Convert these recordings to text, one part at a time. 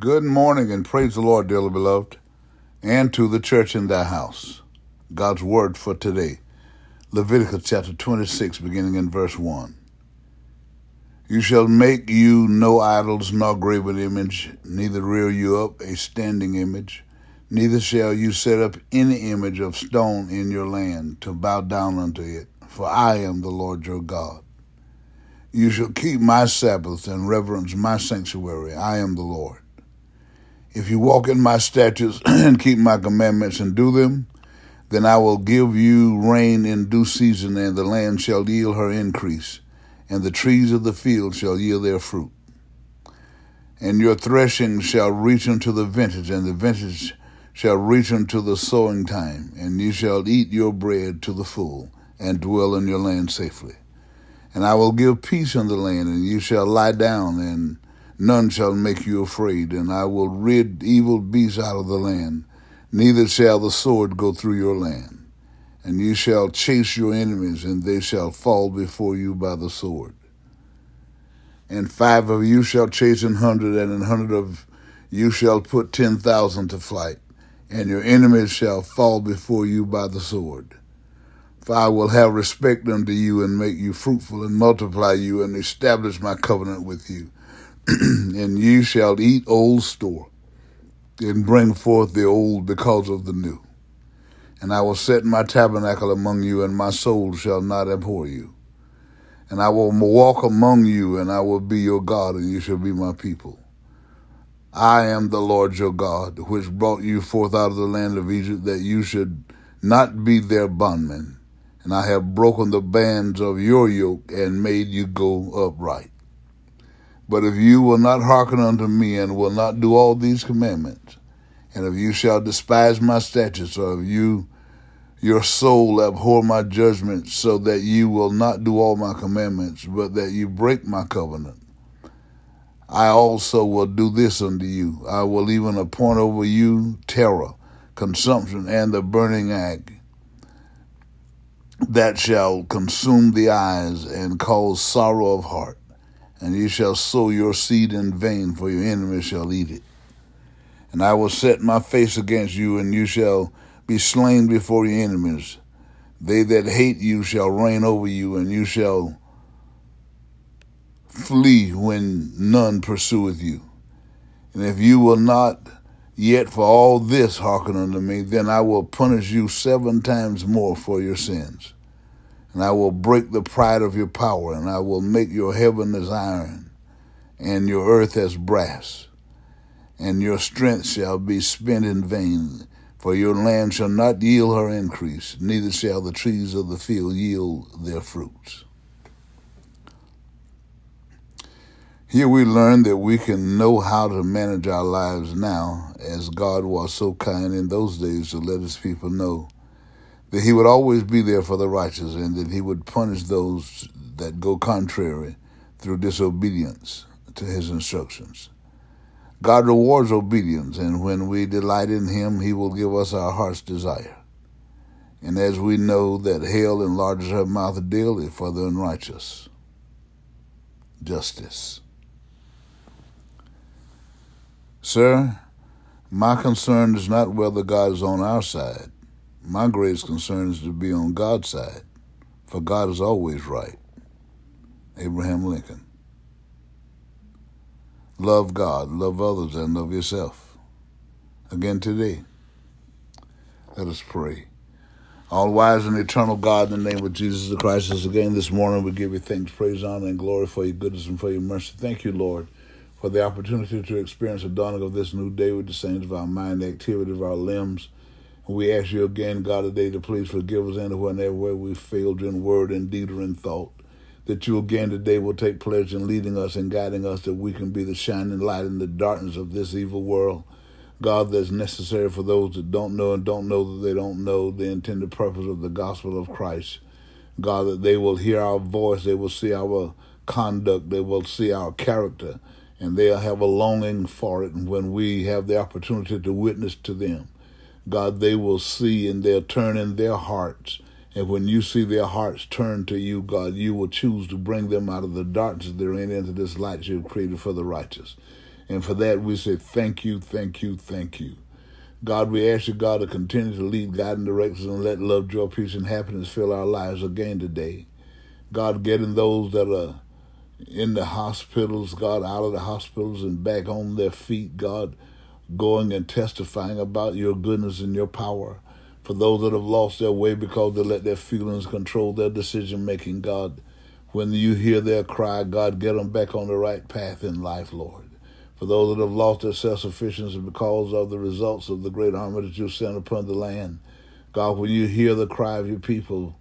Good morning and praise the Lord, dearly beloved, and to the church in thy house. God's word for today, Leviticus chapter 26, beginning in verse 1. You shall make you no idols nor graven image, neither rear you up a standing image, neither shall you set up any image of stone in your land to bow down unto it, for I am the Lord your God. You shall keep my Sabbaths and reverence my sanctuary. I am the Lord. If you walk in my statutes and keep my commandments and do them, then I will give you rain in due season, and the land shall yield her increase, and the trees of the field shall yield their fruit. And your threshing shall reach unto the vintage, and the vintage shall reach unto the sowing time, and you shall eat your bread to the full, and dwell in your land safely. And I will give peace in the land, and you shall lie down, and none shall make you afraid, and I will rid evil beasts out of the land, neither shall the sword go through your land. And you shall chase your enemies, and they shall fall before you by the sword. And five of you shall chase an hundred, and an hundred of you shall put ten thousand to flight, and your enemies shall fall before you by the sword. For I will have respect unto you, and make you fruitful, and multiply you, and establish my covenant with you and ye shall eat old store, and bring forth the old because of the new. And I will set my tabernacle among you, and my soul shall not abhor you. And I will walk among you, and I will be your God, and you shall be my people. I am the Lord your God, which brought you forth out of the land of Egypt, that you should not be their bondmen. And I have broken the bands of your yoke, and made you go upright. But if you will not hearken unto me and will not do all these commandments, and if you shall despise my statutes, or if you your soul abhor my judgments, so that you will not do all my commandments, but that you break my covenant, I also will do this unto you. I will even appoint over you terror, consumption, and the burning ague that shall consume the eyes and cause sorrow of heart and you shall sow your seed in vain, for your enemies shall eat it. And I will set my face against you, and you shall be slain before your enemies. They that hate you shall reign over you, and you shall flee when none pursueth you. And if you will not yet for all this hearken unto me, then I will punish you seven times more for your sins and I will break the pride of your power, and I will make your heaven as iron, and your earth as brass, and your strength shall be spent in vain. For your land shall not yield her increase, neither shall the trees of the field yield their fruits. Here we learn that we can know how to manage our lives now, as God was so kind in those days to let his people know that he would always be there for the righteous and that he would punish those that go contrary through disobedience to his instructions. God rewards obedience, and when we delight in him, he will give us our heart's desire. And as we know that hell enlarges her mouth daily for the unrighteous. Justice. Sir, my concern is not whether God is on our side my greatest concern is to be on God's side, for God is always right. Abraham Lincoln. Love God, love others, and love yourself. Again today, let us pray. All wise and eternal God, in the name of Jesus Christ, as again this morning we give you thanks, praise, honor, and glory for your goodness and for your mercy. Thank you, Lord, for the opportunity to experience the dawning of this new day with the saints of our mind, the activity of our limbs, we ask you again, God, today to please forgive us and everywhere we failed in word and deed or in thought. That you again today will take pleasure in leading us and guiding us that we can be the shining light in the darkness of this evil world. God, that's necessary for those that don't know and don't know that they don't know the intended purpose of the gospel of Christ. God, that they will hear our voice, they will see our conduct, they will see our character, and they'll have a longing for it. When we have the opportunity to witness to them, God, they will see and they'll turn in their hearts. And when you see their hearts turn to you, God, you will choose to bring them out of the darkness they're in into this light you've created for the righteous. And for that, we say thank you, thank you, thank you. God, we ask you, God, to continue to lead, guide, and direct us and let love, joy, peace, and happiness fill our lives again today. God, getting those that are in the hospitals, God, out of the hospitals and back on their feet, God, going and testifying about your goodness and your power. For those that have lost their way because they let their feelings control their decision making, God, when you hear their cry, God, get them back on the right path in life, Lord. For those that have lost their self sufficiency because of the results of the great army that you sent upon the land, God, when you hear the cry of your people,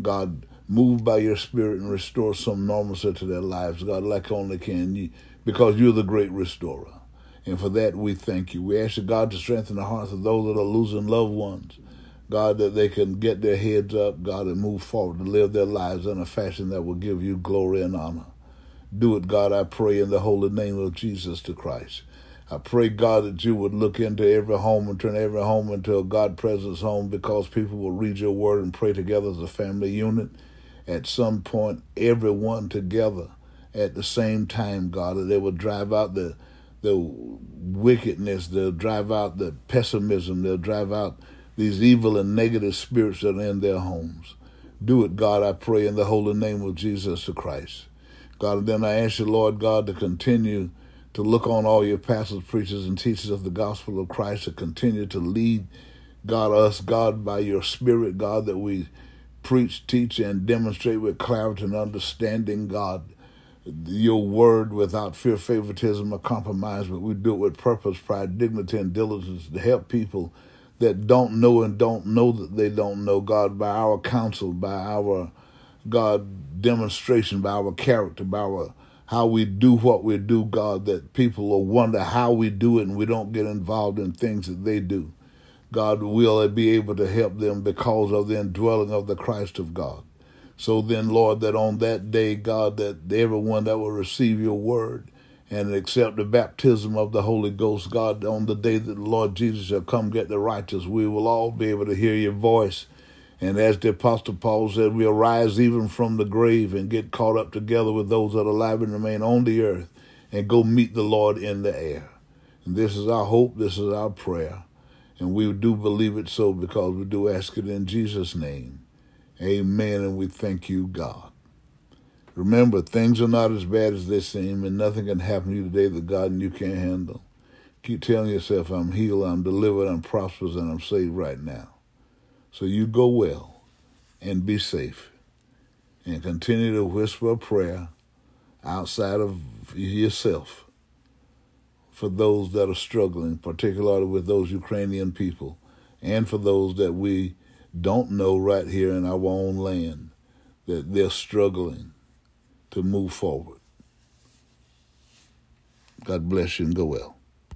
God, move by your spirit and restore some normalcy to their lives, God, like only can you, because you're the great restorer. And for that, we thank you. We ask you, God, to strengthen the hearts of those that are losing loved ones. God, that they can get their heads up, God, and move forward to live their lives in a fashion that will give you glory and honor. Do it, God, I pray, in the holy name of Jesus the Christ. I pray, God, that you would look into every home and turn every home into a God presence home because people will read your word and pray together as a family unit. At some point, everyone together at the same time, God, that they will drive out the the wickedness, they'll drive out the pessimism, they'll drive out these evil and negative spirits that are in their homes. Do it, God, I pray, in the holy name of Jesus the Christ. God, and then I ask you, Lord God, to continue to look on all your pastors, preachers, and teachers of the gospel of Christ, to continue to lead, God, us, God, by your spirit, God, that we preach, teach, and demonstrate with clarity and understanding, God, your word without fear, favoritism, or compromise, but we do it with purpose, pride, dignity, and diligence to help people that don't know and don't know that they don't know, God, by our counsel, by our God demonstration, by our character, by our how we do what we do, God, that people will wonder how we do it and we don't get involved in things that they do. God will be able to help them because of the indwelling of the Christ of God. So then, Lord, that on that day, God, that everyone that will receive your word and accept the baptism of the Holy Ghost, God, on the day that the Lord Jesus shall come get the righteous, we will all be able to hear your voice and as the Apostle Paul said, we'll rise even from the grave and get caught up together with those that are alive and remain on the earth and go meet the Lord in the air. And this is our hope, this is our prayer. And we do believe it so because we do ask it in Jesus' name. Amen. And we thank you, God. Remember, things are not as bad as they seem, and nothing can happen to you today that God and you can't handle. Keep telling yourself, I'm healed, I'm delivered, I'm prosperous, and I'm saved right now. So you go well and be safe and continue to whisper a prayer outside of yourself for those that are struggling, particularly with those Ukrainian people, and for those that we don't know right here in our own land that they're struggling to move forward. God bless you and go well.